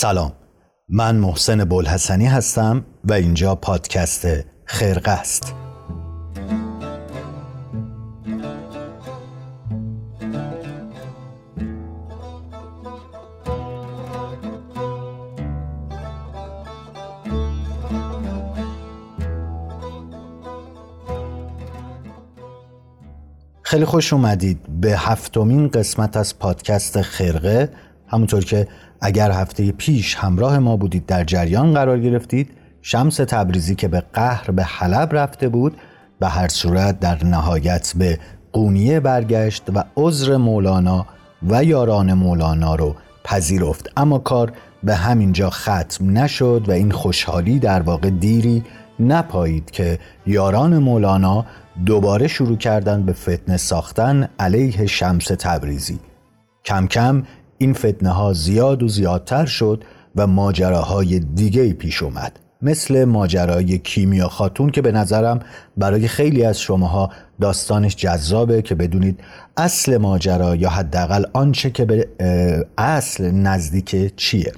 سلام. من محسن بلحسنی هستم و اینجا پادکست خرقه است. خیلی خوش اومدید. به هفتمین قسمت از پادکست خرقه همونطور که اگر هفته پیش همراه ما بودید در جریان قرار گرفتید شمس تبریزی که به قهر به حلب رفته بود به هر صورت در نهایت به قونیه برگشت و عذر مولانا و یاران مولانا رو پذیرفت. اما کار به همینجا ختم نشد و این خوشحالی در واقع دیری نپایید که یاران مولانا دوباره شروع کردن به فتنه ساختن علیه شمس تبریزی. کم کم این فتنه ها زیاد و زیادتر شد و ماجراهای دیگه پیش اومد. مثل ماجرای کیمیا خاتون که به نظرم برای خیلی از شماها داستانش جذابه که بدونید اصل ماجرا یا حداقل آنچه که به اصل نزدیک چیه.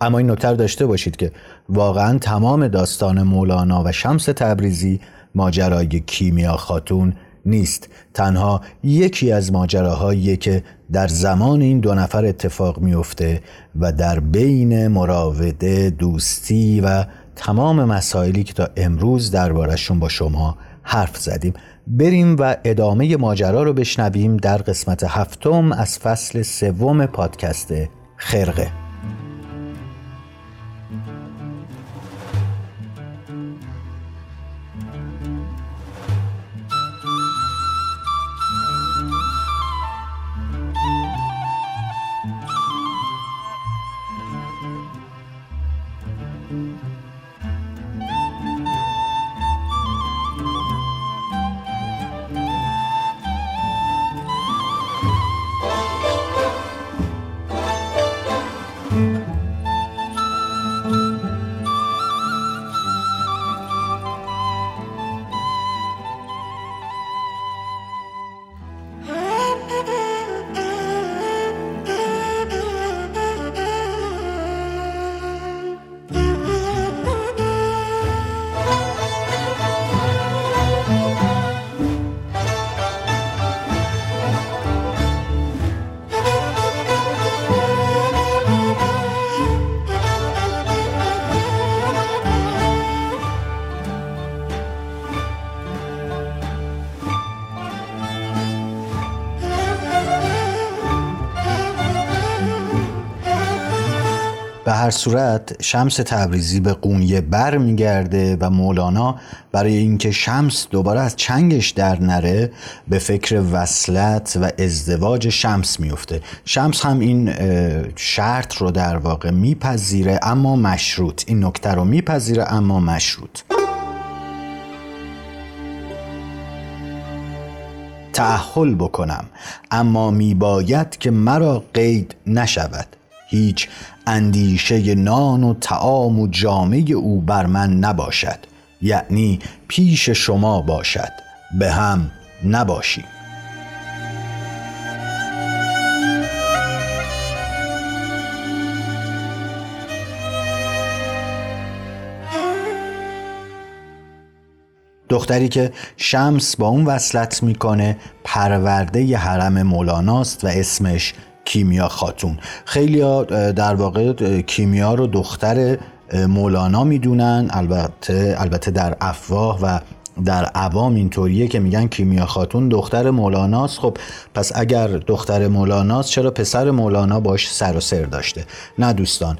اما این نکته داشته باشید که واقعا تمام داستان مولانا و شمس تبریزی ماجرای کیمیا خاتون نیست. تنها یکی از ماجراهایی که در زمان این دو نفر اتفاق میفته و در بین مراوده دوستی و تمام مسائلی که تا امروز دربارشون با شما حرف زدیم. بریم و ادامه ماجرا رو بشنویم در قسمت هفتم از فصل سوم پادکست خرقه. به هر صورت شمس تبریزی به قونیه بر میگرده و مولانا برای اینکه شمس دوباره از چنگش در نره به فکر وصلت و ازدواج شمس میفته. شمس هم این شرط رو در واقع میپذیره اما مشروط. این نکته رو میپذیره اما مشروط. تعهل بکنم اما میباید که مرا قید نشود. هیچ اندیشه نان و تعام و جامعه او بر من نباشد یعنی پیش شما باشد به هم نباشیم. دختری که شمس با اون وصلت می‌کنه پرورده ی حرم مولاناست و اسمش کیمیا خاتون. خیلی در واقع کیمیا رو دختر مولانا می‌دونن. البته البته در افواه و در عوام اینطوریه که میگن کیمیا خاتون دختر مولاناست. خب پس اگر دختر مولاناست چرا پسر مولانا باش سر و سر داشته؟ نه دوستان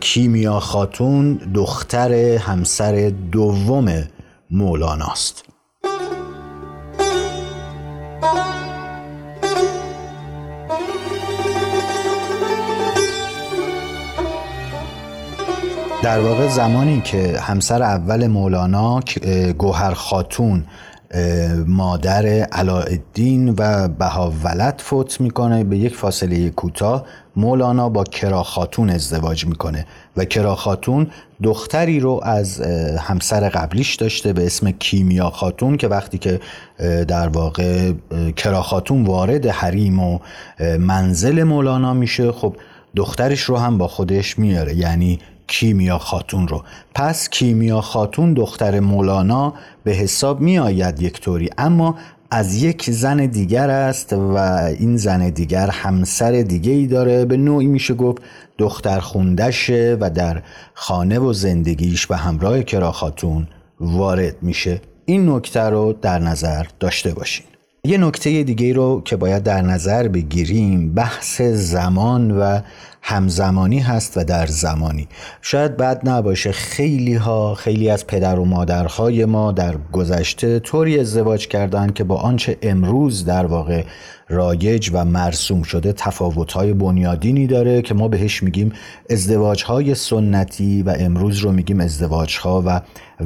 کیمیا خاتون دختر همسر دوم مولاناست. در واقع زمانی که همسر اول مولانا گوهر خاتون مادر علاءالدین و بهاولت فوت می‌کنه به یک فاصله کوتاه مولانا با کرا خاتون ازدواج می‌کنه و کرا خاتون دختری رو از همسر قبلیش داشته به اسم کیمیا خاتون که وقتی که در واقع کرا خاتون وارد حریم و منزل مولانا میشه خب دخترش رو هم با خودش میاره. یعنی کیمیا خاتون رو. پس کیمیا خاتون دختر مولانا به حساب می آید یک طوری اما از یک زن دیگر است و این زن دیگر همسر دیگه ای داره. به نوعی میشه گفت دختر خوندشه و در خانه و زندگیش به همراه کرا خاتون وارد میشه. این نکته رو در نظر داشته باشین. یه نکته دیگه رو که باید در نظر بگیریم بحث زمان و همزمانی هست و در زمانی. شاید بد نباشه خیلی ها خیلی از پدر و مادرهای ما در گذشته طوری ازدواج کردند که با آنچه امروز در واقع رایج و مرسوم شده تفاوت‌های بنیادینی داره که ما بهش میگیم ازدواج‌های سنتی و امروز رو میگیم ازدواج‌ها و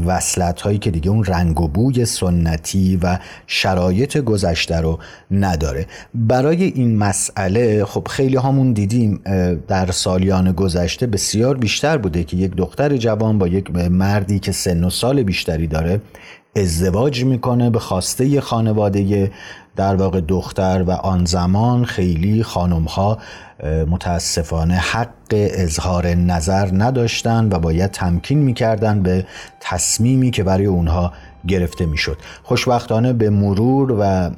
وصلت‌هایی که دیگه اون رنگ و بوی سنتی و شرایط گذشته رو نداره. برای این مسئله خب خیلی همون دیدیم در سالیان گذشته بسیار بیشتر بوده که یک دختر جوان با یک مردی که سن و سال بیشتری داره ازدواج می‌کنه به خواسته خانواده در واقع دختر و آن زمان خیلی خانم ها متاسفانه حق اظهار نظر نداشتند و باید تمکین می‌کردن به تصمیمی که برای اونها گرفته می‌شد. خوشبختانه به مرور و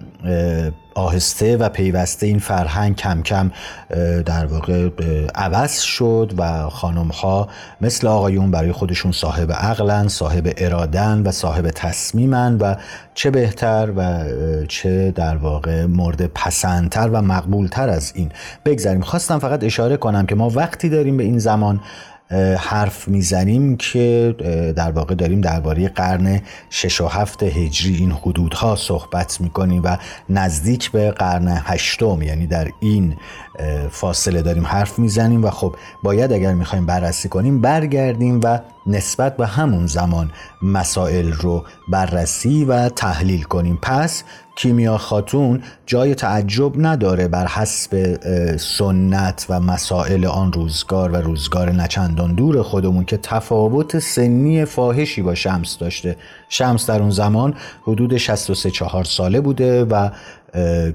آهسته و پیوسته این فرهنگ کم کم در واقع عوض شد و خانم ها مثل آقایون برای خودشون صاحب عقلن صاحب ارادن و صاحب تصمیمن و چه بهتر و چه در واقع مورد پسندتر و مقبولتر از این بگذاریم خواستم فقط اشاره کنم که ما وقتی داریم به این زمان حرف می‌زنیم که در واقع داریم درباره قرن شش و هفت هجری این حدودها صحبت می‌کنیم و نزدیک به قرن هشتم یعنی در این فاصله داریم حرف می‌زنیم و خب باید اگر می‌خوایم بررسی کنیم برگردیم و نسبت به همون زمان مسائل رو بررسی و تحلیل کنیم. پس کیمیا خاتون جای تعجب نداره بر حسب سنت و مسائل آن روزگار و روزگار نچندان. دور خودمون که تفاوت سنی فاحشی با شمس داشته. شمس در اون زمان حدود 63 4 ساله بوده و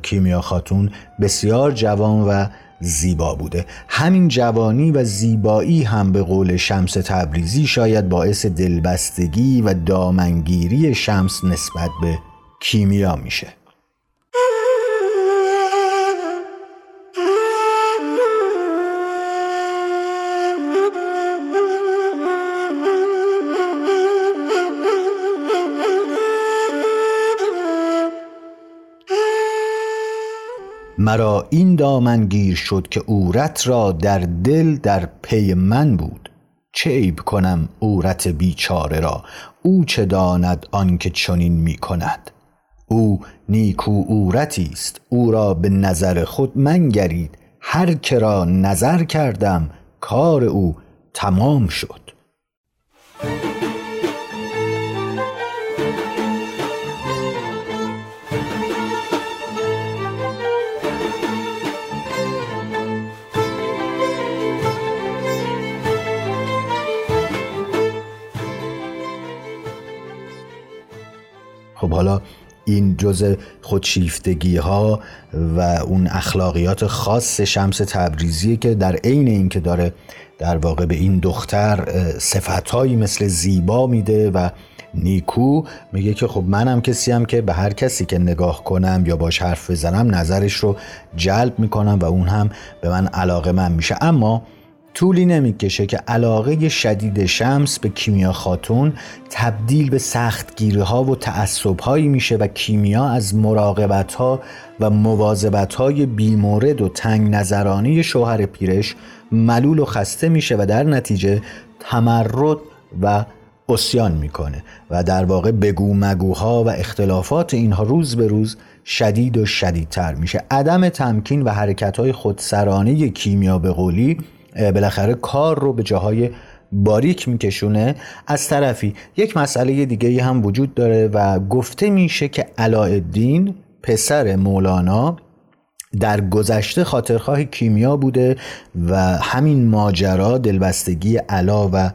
کیمیا خاتون بسیار جوان و زیبا بوده. همین جوانی و زیبایی هم به قول شمس تبریزی شاید باعث دلبستگی و دامنگیری شمس نسبت به کیمیا میشه. مرا این دامنگیر شد که اورت را در دل در پی من بود. چه عیب کنم اورت بیچاره را؟ او چه داند آنکه چنین می کند او نیکو اورتی است. او را به نظر خود منگرید. هر که را نظر کردم کار او تمام شد. خب حالا این جز خودشیفتگی ها و اون اخلاقیات خاص شمس تبریزی که در عین اینکه داره در واقع به این دختر صفتهایی مثل زیبا میده و نیکو میگه که خب منم کسی هم که به هر کسی که نگاه کنم یا باش حرف بزنم نظرش رو جلب می‌کنم و اون هم به من علاقه من میشه. اما طولی نمی‌کشه که علاقه شدید شمس به کیمیا خاتون تبدیل به سختگیری ها و تعصب هایی میشه و کیمیا از مراقبت ها و مواظبت های بیمورد و تنگ نظرانه شوهر پیرش ملول و خسته میشه و در نتیجه تمرد و اسیان می‌کنه و در واقع بگو مگوها و اختلافات اینها روز به روز شدید و شدیدتر میشه. عدم تمکین و حرکت های خودسرانه کیمیا به قولی بالاخره کار رو به جاهای باریک میکشونه. از طرفی یک مسئله دیگه هم وجود داره و گفته میشه که علاءالدین پسر مولانا در گذشته خاطرخواه کیمیا بوده و همین ماجرا دلبستگی علا و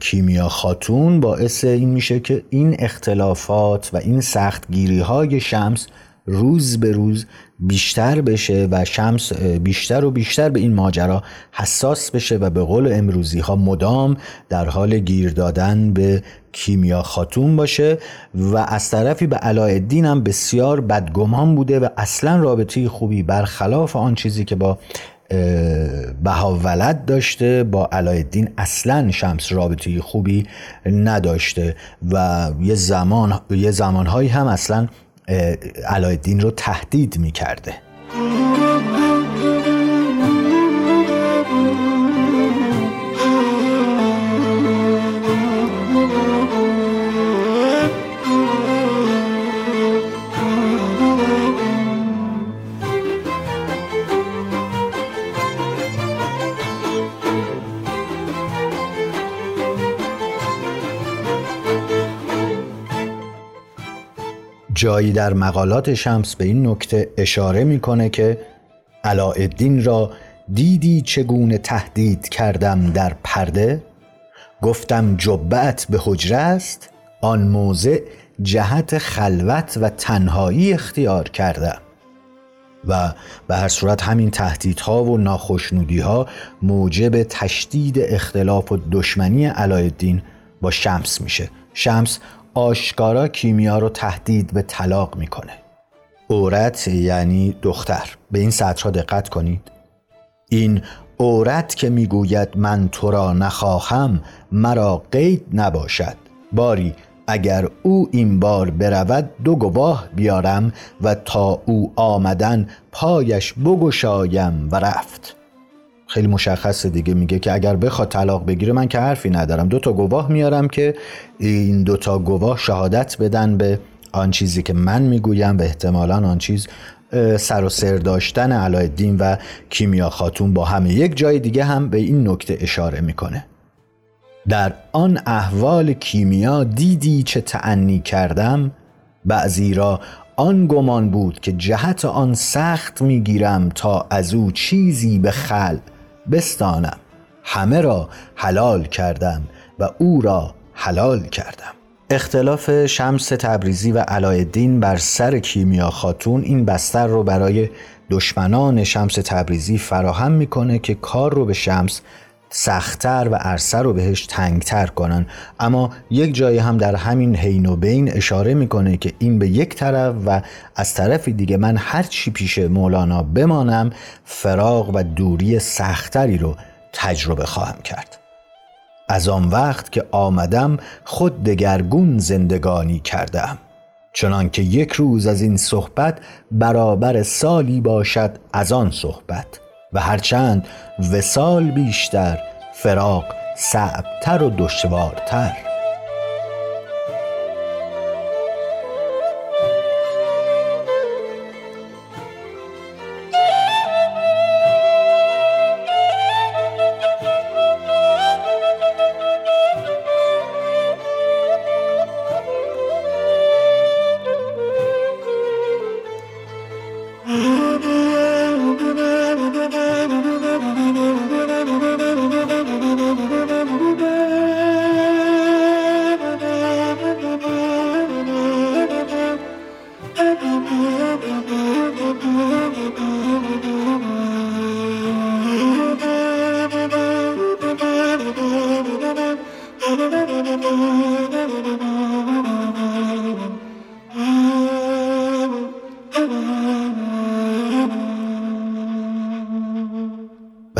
کیمیا خاتون باعث این میشه که این اختلافات و این سختگیری های شمس روز به روز بیشتر بشه و شمس بیشتر و بیشتر به این ماجرا حساس بشه و به قول امروزی ها مدام در حال گیر دادن به کیمیا خاتون باشه و از طرفی به علایالدین هم بسیار بدگمان بوده و اصلا رابطه خوبی برخلاف آن چیزی که با بها ولد داشته با علایالدین اصلا شمس رابطه خوبی نداشته و یه زمان یه زمانهایی هم اصلا علایالدین رو تهدید می جایی در مقالات شمس به این نکته اشاره می‌کنه که علاءالدین را دیدی چگونه تهدید کردم در پرده؟ گفتم جبت به حجره است آن موضع جهت خلوت و تنهایی اختیار کردم و به هر صورت همین تهدیدها و ناخشنودیها موجب تشدید اختلاف و دشمنی علایالدین با شمس میشه. شمس آشکارا کیمیا رو تهدید به طلاق می‌کنه. اورت یعنی دختر. به این سطرها دقت کنید. این اورت که می‌گوید من تو را نخواهم مرا قید نباشد. باری اگر او این بار برود دو گواه بیارم و تا او آمدن پایش بگشایم و رفت. خیلی مشخصه دیگه. میگه که اگر بخواد طلاق بگیره من که حرفی ندارم. دو تا گواه میارم که این دو تا گواه شهادت بدن به آن چیزی که من می‌گویم و احتمالا آن چیز سر و سر داشتن علایالدین و کیمیا خاتون با همه. یک جای دیگه هم به این نکته اشاره می‌کنه. در آن احوال کیمیا دیدی چه تعنی کردم؟ بعضی را آن گمان بود که جهت آن سخت می‌گیرم تا از او چیزی به خل بستانم. همه را حلال کردم و او را حلال کردم. اختلاف شمس تبریزی و علایالدین بر سر کیمیا خاتون این بستر رو برای دشمنان شمس تبریزی فراهم می‌کنه که کار رو به شمس سختتر و عرصه رو بهش تنگتر کنن. اما یک جایی هم در همین حین و بین اشاره می‌کنه که این به یک طرف و از طرف دیگه من هر چی پیش مولانا بمانم فراغ و دوری سختتری رو تجربه خواهم کرد. از آن وقت که آمدم خود دگرگون زندگانی کردم. چنان که یک روز از این صحبت برابر سالی باشد از آن صحبت. و هرچند وسال بیشتر فراق صعبتر و دشوارتر.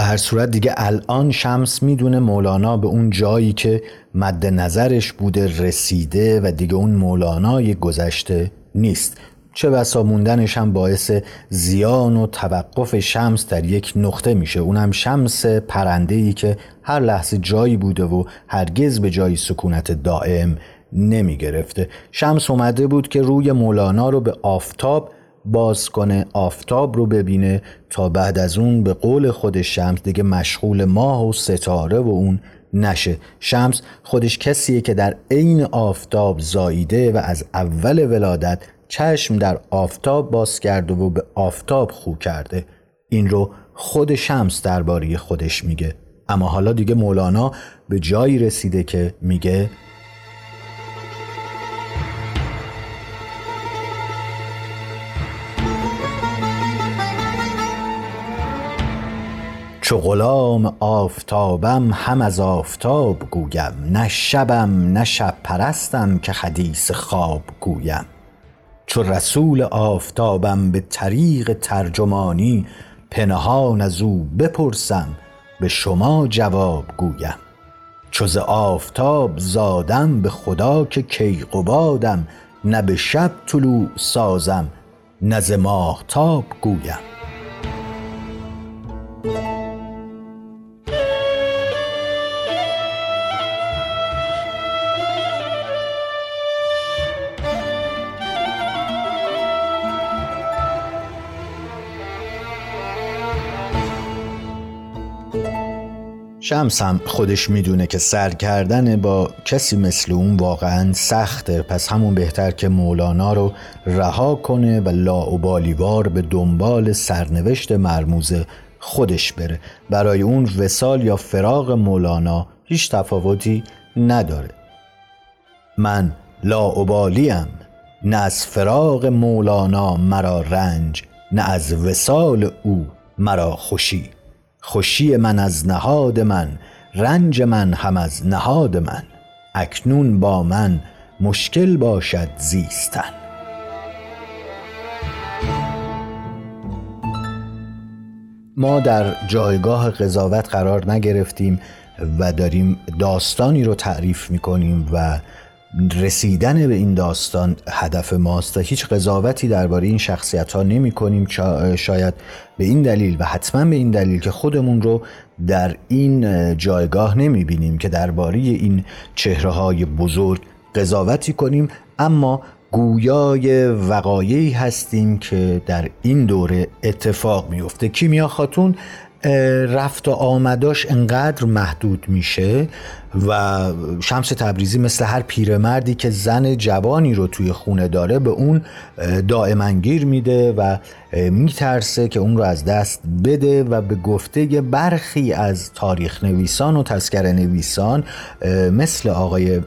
هر صورت دیگه الان شمس می‌دونه مولانا به اون جایی که مد نظرش بوده رسیده و دیگه اون مولانای گذشته نیست. چه بسا موندنش هم باعث زیان و توقف شمس در یک نقطه میشه. اونم شمس پرنده ای که هر لحظه جایی بوده و هرگز به جایی سکونت دائم نمی گرفته شمس اومده بود که روی مولانا رو به آفتاب باز کنه آفتاب رو ببینه تا بعد از اون به قول خود شمس دیگه مشغول ماه و ستاره و اون نشه. شمس خودش کسیه که در عین آفتاب زاییده و از اول ولادت چشم در آفتاب باز کرده و به آفتاب خو کرده. این رو خود شمس درباره خودش میگه. اما حالا دیگه مولانا به جایی رسیده که میگه چو غلام آفتابم هم از آفتاب گویم نه شبم نه شب پرستم که حدیث خواب گویم. چو رسول آفتابم به طریق ترجمانی پنهان از او بپرسم به شما جواب گویم. چو ز آفتاب زادم به خدا که کیقبادم نه به شب طلوع سازم نه ز ماهتاب گویم. شمس هم خودش می‌دونه که سر کردن با کسی مثل اون واقعا سخته. پس همون بهتر که مولانا رو رها کنه و لاعبالیوار به دنبال سرنوشت مرموز خودش بره. برای اون وسال یا فراغ مولانا هیچ تفاوتی نداره. من لاعبالیم نه از فراغ مولانا مرا رنج نه از وسال او مرا خوشی. خوشی من از نهاد من رنج من هم از نهاد من. اکنون با من مشکل باشد زیستن. ما در جایگاه قضاوت قرار نگرفتیم و داریم داستانی رو تعریف می‌کنیم و رسیدن به این داستان هدف ماست و هیچ قضاوتی درباره این شخصیت ها نمی کنیم. شاید به این دلیل و حتما به این دلیل که خودمون رو در این جایگاه نمی بینیم که درباره این چهره های بزرگ قضاوتی کنیم. اما گویای وقایعی هستیم که در این دوره اتفاق میفته کیمیا خاتون رفت و آمداش انقدر محدود میشه و شمس تبریزی مثل هر پیرمردی که زن جوانی رو توی خونه داره به اون دائما گیر میده و میترسه که اون رو از دست بده و به گفته برخی از تاریخ نویسان و تذکر نویسان مثل آقای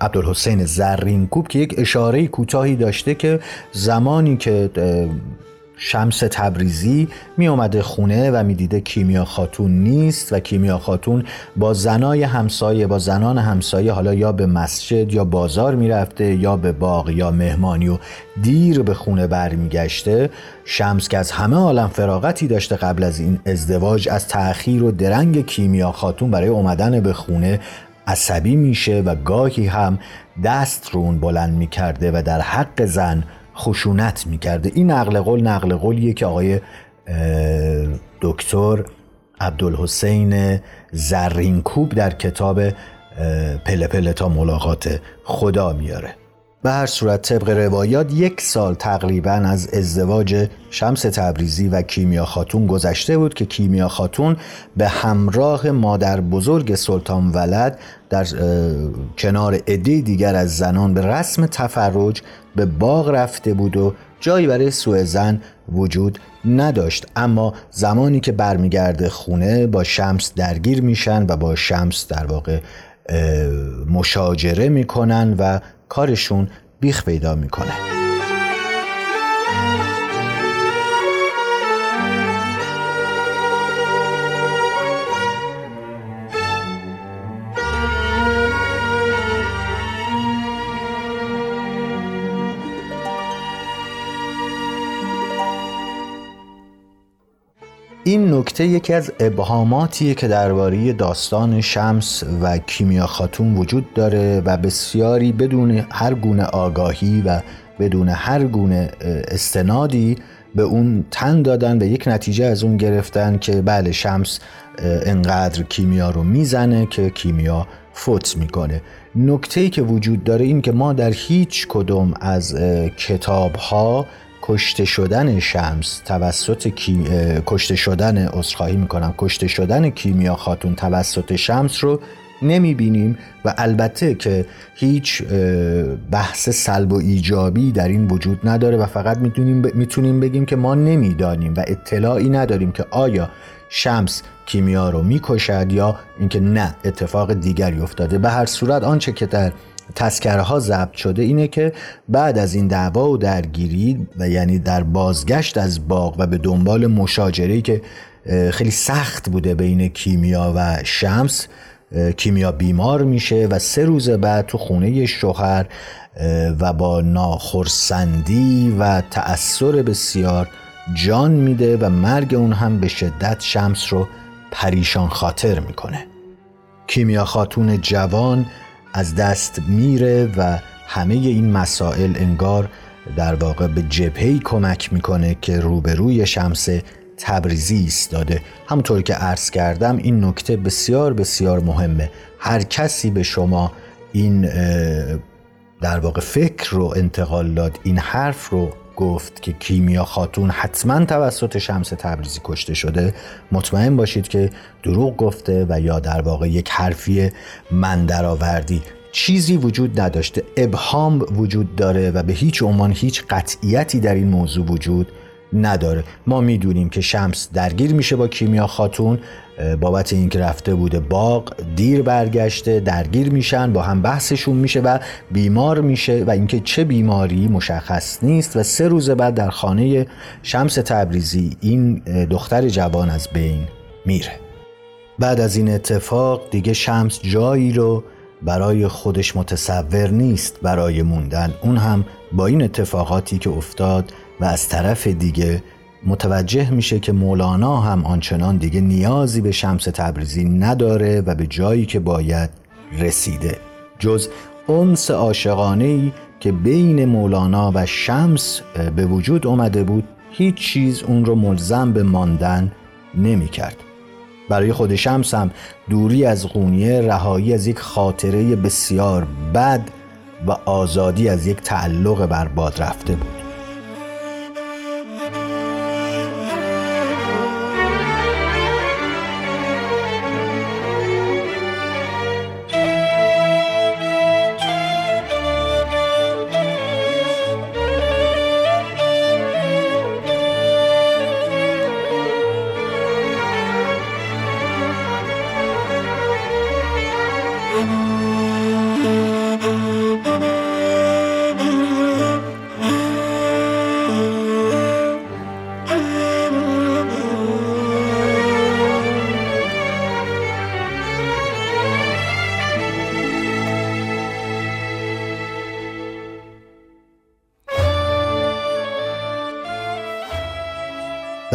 عبدالحسین زرینکوب که یک اشاره کوتاهی داشته که زمانی که شمس تبریزی می آمده خونه و می‌دیده کیمیا خاتون نیست و کیمیا خاتون با زنای همسایه با زنان همسایه حالا یا به مسجد یا بازار می‌رفته یا به باغ یا مهمانی و دیر به خونه برمیگشته. شمس که از همه عالم فراغتی داشته قبل از این ازدواج از تأخیر و درنگ کیمیا خاتون برای اومدن به خونه عصبی میشه و گاهی هم دست رو اون بلند می‌کرده و در حق زن خشونت می‌کرده. این نقل قول نقل قولیه که آقای دکتر عبدالحسین زرینکوب در کتاب پله پله تا ملاقات خدا میاره. به هر صورت طبق روایات یک سال تقریبا از ازدواج شمس تبریزی و کیمیا خاتون گذشته بود که کیمیا خاتون به همراه مادر بزرگ سلطان ولد در کنار عده دیگر از زنان به رسم تفرج به باغ رفته بود و جایی برای سوء زن وجود نداشت. اما زمانی که برمیگرده خونه با شمس درگیر میشن و با شمس در واقع مشاجره می‌کنن و کارشون بیخ پیدا می‌کنه نکته یکی از ابهاماتیه که درباره داستان شمس و کیمیا خاتون وجود داره و بسیاری بدون هر گونه آگاهی و بدون هر گونه استنادی به اون تن دادن و یک نتیجه از اون گرفتن که بله شمس انقدر کیمیا رو می‌زنه که کیمیا فوت می‌کنه. نکته که وجود داره این که ما در هیچ کدوم از کتاب ها کشته شدن شمس توسط کی... کشته شدن عذرخواهی می‌کنم کشته شدن کیمیا خاتون توسط شمس رو نمی بینیم و البته که هیچ بحث سلب و ایجابی در این وجود نداره و فقط می‌تونیم, می‌تونیم بگیم که ما نمی‌دانیم و اطلاعی نداریم که آیا شمس کیمیا رو می‌کشد یا اینکه نه اتفاق دیگری افتاده. به هر صورت آنچه که در تذکره ها ضبط شده اینه که بعد از این دعوا و درگیری و یعنی در بازگشت از باغ و به دنبال مشاجره که خیلی سخت بوده بین کیمیا و شمس کیمیا بیمار میشه و سه روز بعد تو خونه شوهر و با ناخرسندی و تأثیر بسیار جان میده و مرگ اون هم به شدت شمس رو پریشان خاطر می‌کنه. کیمیا خاتون جوان از دست میره و همه این مسائل انگار در واقع به جبهی کمک می‌کنه که روبروی شمس تبریزی ایستاده. همونطور که عرض کردم این نکته بسیار بسیار مهمه. هر کسی به شما این در واقع فکر رو انتقال داد این حرف رو گفت که کیمیا خاتون حتما توسط شمس تبریزی کشته شده. مطمئن باشید که دروغ گفته و یا در واقع یک حرفی من درآوردی چیزی وجود نداشته ابهام وجود داره و به هیچ عنوان هیچ قطعیتی در این موضوع وجود نداره. ما می‌دونیم که شمس درگیر میشه با کیمیا خاتون بابت اینکه رفته بوده باغ دیر برگشته درگیر میشن با هم بحثشون میشه و بیمار میشه و اینکه چه بیماری مشخص نیست و سه روز بعد در خانه شمس تبریزی این دختر جوان از بین میره. بعد از این اتفاق دیگه شمس جایی رو برای خودش متصور نیست برای موندن. اون هم با این اتفاقاتی که افتاد و از طرف دیگه متوجه میشه که مولانا هم آنچنان دیگه نیازی به شمس تبریزی نداره و به جایی که باید رسیده جز انس عاشقانه که بین مولانا و شمس به وجود اومده بود هیچ چیز اون رو ملزم به ماندن نمی کرد. برای خود شمس هم دوری از قونیه رهایی از یک خاطره بسیار بد و آزادی از یک تعلق برباد رفته بود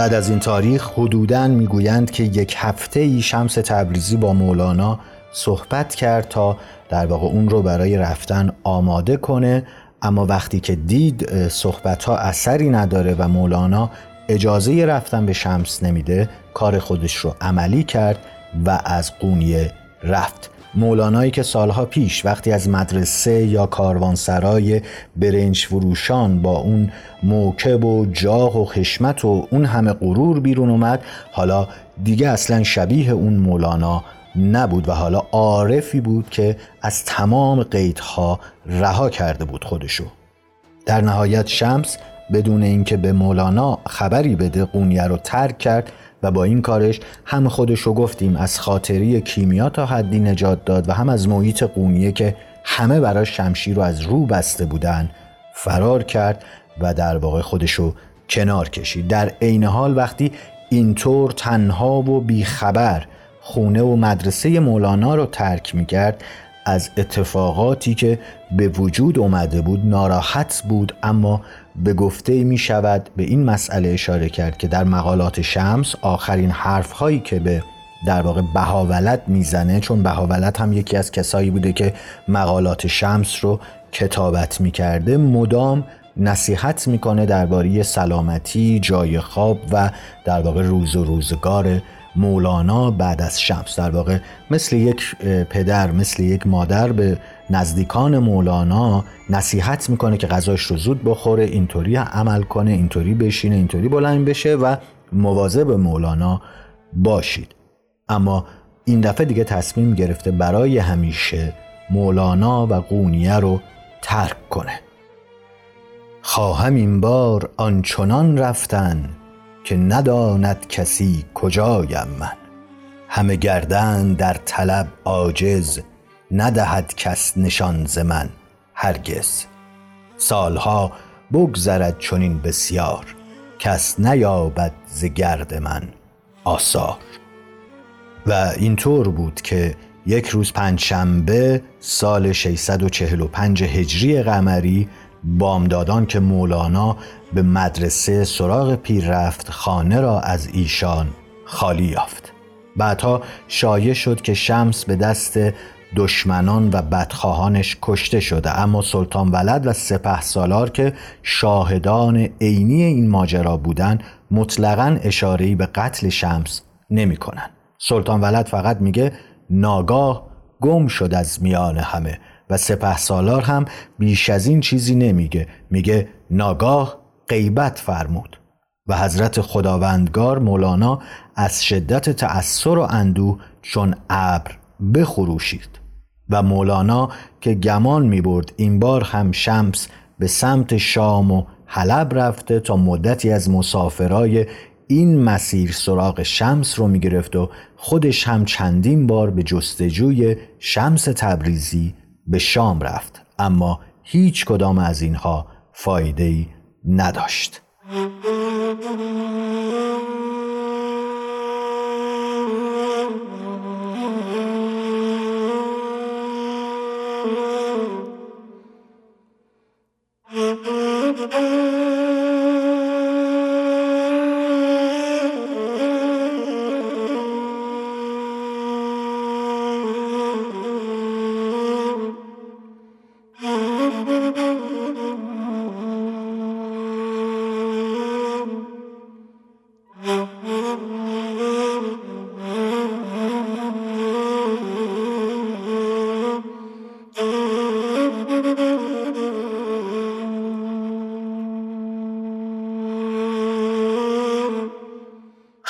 بعد از این تاریخ حدوداً می‌گویند که یک هفته ای شمس تبریزی با مولانا صحبت کرد تا در واقع اون رو برای رفتن آماده کنه. اما وقتی که دید صحبت ها اثری نداره و مولانا اجازه رفتن به شمس نمیده کار خودش رو عملی کرد و از قونیه رفت. مولانایی که سالها پیش وقتی از مدرسه یا کاروانسرای برنج فروشان با اون موکب و جاه و خشمت و اون همه غرور بیرون اومد حالا دیگه اصلا شبیه اون مولانا نبود و حالا عارفی بود که از تمام قیدها رها کرده بود خودشو. در نهایت شمس بدون اینکه به مولانا خبری بده قونیه رو ترک کرد و با این کارش هم خودش رو گفتیم از خاطری کیمیا تا حدی نجات داد و هم از محیط قونیه که همه برای شمشیر رو از رو بسته بودن فرار کرد و در واقع خودش رو کنار کشید. در عین حال وقتی اینطور تنها و بیخبر خونه و مدرسه مولانا رو ترک می‌کرد از اتفاقاتی که به وجود اومده بود ناراحت بود اما به گفته می شود به این مسئله اشاره کرد که در مقالات شمس آخرین حرف هایی که به در واقع بهاولت می‌زنه چون بهاولت هم یکی از کسایی بوده که مقالات شمس رو کتابت می‌کرده مدام نصیحت می‌کنه درباره سلامتی، جای خواب و در واقع روز و روزگار مولانا بعد از شمس. در واقع مثل یک پدر مثل یک مادر به نزدیکان مولانا نصیحت می‌کنه که غذاش رو زود بخوره اینطوری عمل کنه اینطوری بشینه اینطوری بلند بشه و مواظب مولانا باشید. اما این دفعه دیگه تصمیم گرفته برای همیشه مولانا و قونیه رو ترک کنه. خواهم این بار آنچنان رفتن که نداند کسی کجایم. من همه گردن در طلب عاجز ندهد کس نشان ز من هرگز. سالها بگذرد چنین بسیار کس نیابد ز گرد من آثار. و اینطور بود که یک روز پنجشنبه سال 645 هجری قمری بامدادان که مولانا به مدرسه سراغ پیر رفت خانه را از ایشان خالی یافت. بعدها شایع شد که شمس به دست دشمنان و بدخواهانش کشته شده. اما سلطان ولد و سپه سالار که شاهدان عینی این ماجرا بودند مطلقا اشارهی به قتل شمس نمی کنن. سلطان ولد فقط میگه ناگاه گم شد از میان همه. و سپه سالار هم بیش از این چیزی نمیگه. میگه ناگاه غیبت فرمود. و حضرت خداوندگار مولانا از شدت تأثیر و اندوه چون ابر بخروشید. و مولانا که گمان می برد این بار هم شمس به سمت شام و حلب رفته تا مدتی از مسافرای این مسیر سراغ شمس رو می گرفت و خودش هم چندین بار به جستجوی شمس تبریزی به شام رفت اما هیچ کدام از اینها فایده ای نداشت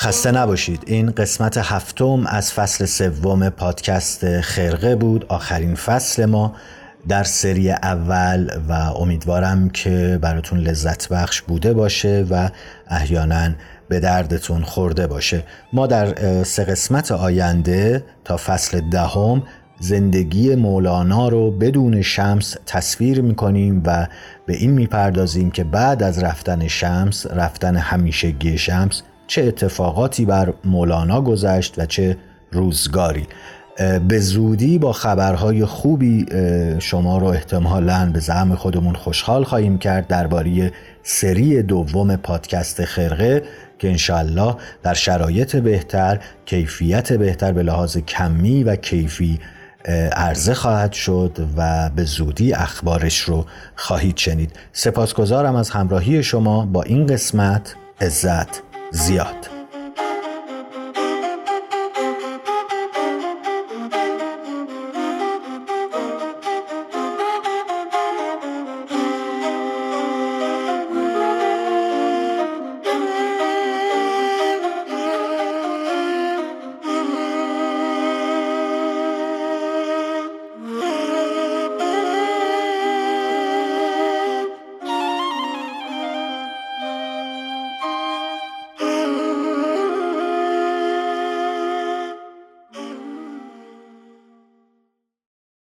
خسته نباشید. این قسمت هفتم از فصل سوم پادکست خرقه بود. آخرین فصل ما در سری اول و امیدوارم که براتون لذت بخش بوده باشه و احیانا به دردتون خورده باشه. ما در سه قسمت آینده تا فصل دهم زندگی مولانا رو بدون شمس تصویر می‌کنیم و به این می‌پردازیم که بعد از رفتن شمس رفتن همیشگی شمس چه اتفاقاتی بر مولانا گذشت و چه روزگاری. به زودی با خبرهای خوبی شما رو احتمالا به زعم خودمون خوشحال خواهیم کرد درباره سری دوم پادکست خرقه که انشالله در شرایط بهتر کیفیت بهتر به لحاظ کمی و کیفی عرضه خواهد شد و به زودی اخبارش رو خواهید شنید. سپاسگزارم از همراهی شما با این قسمت عزت. زیاد.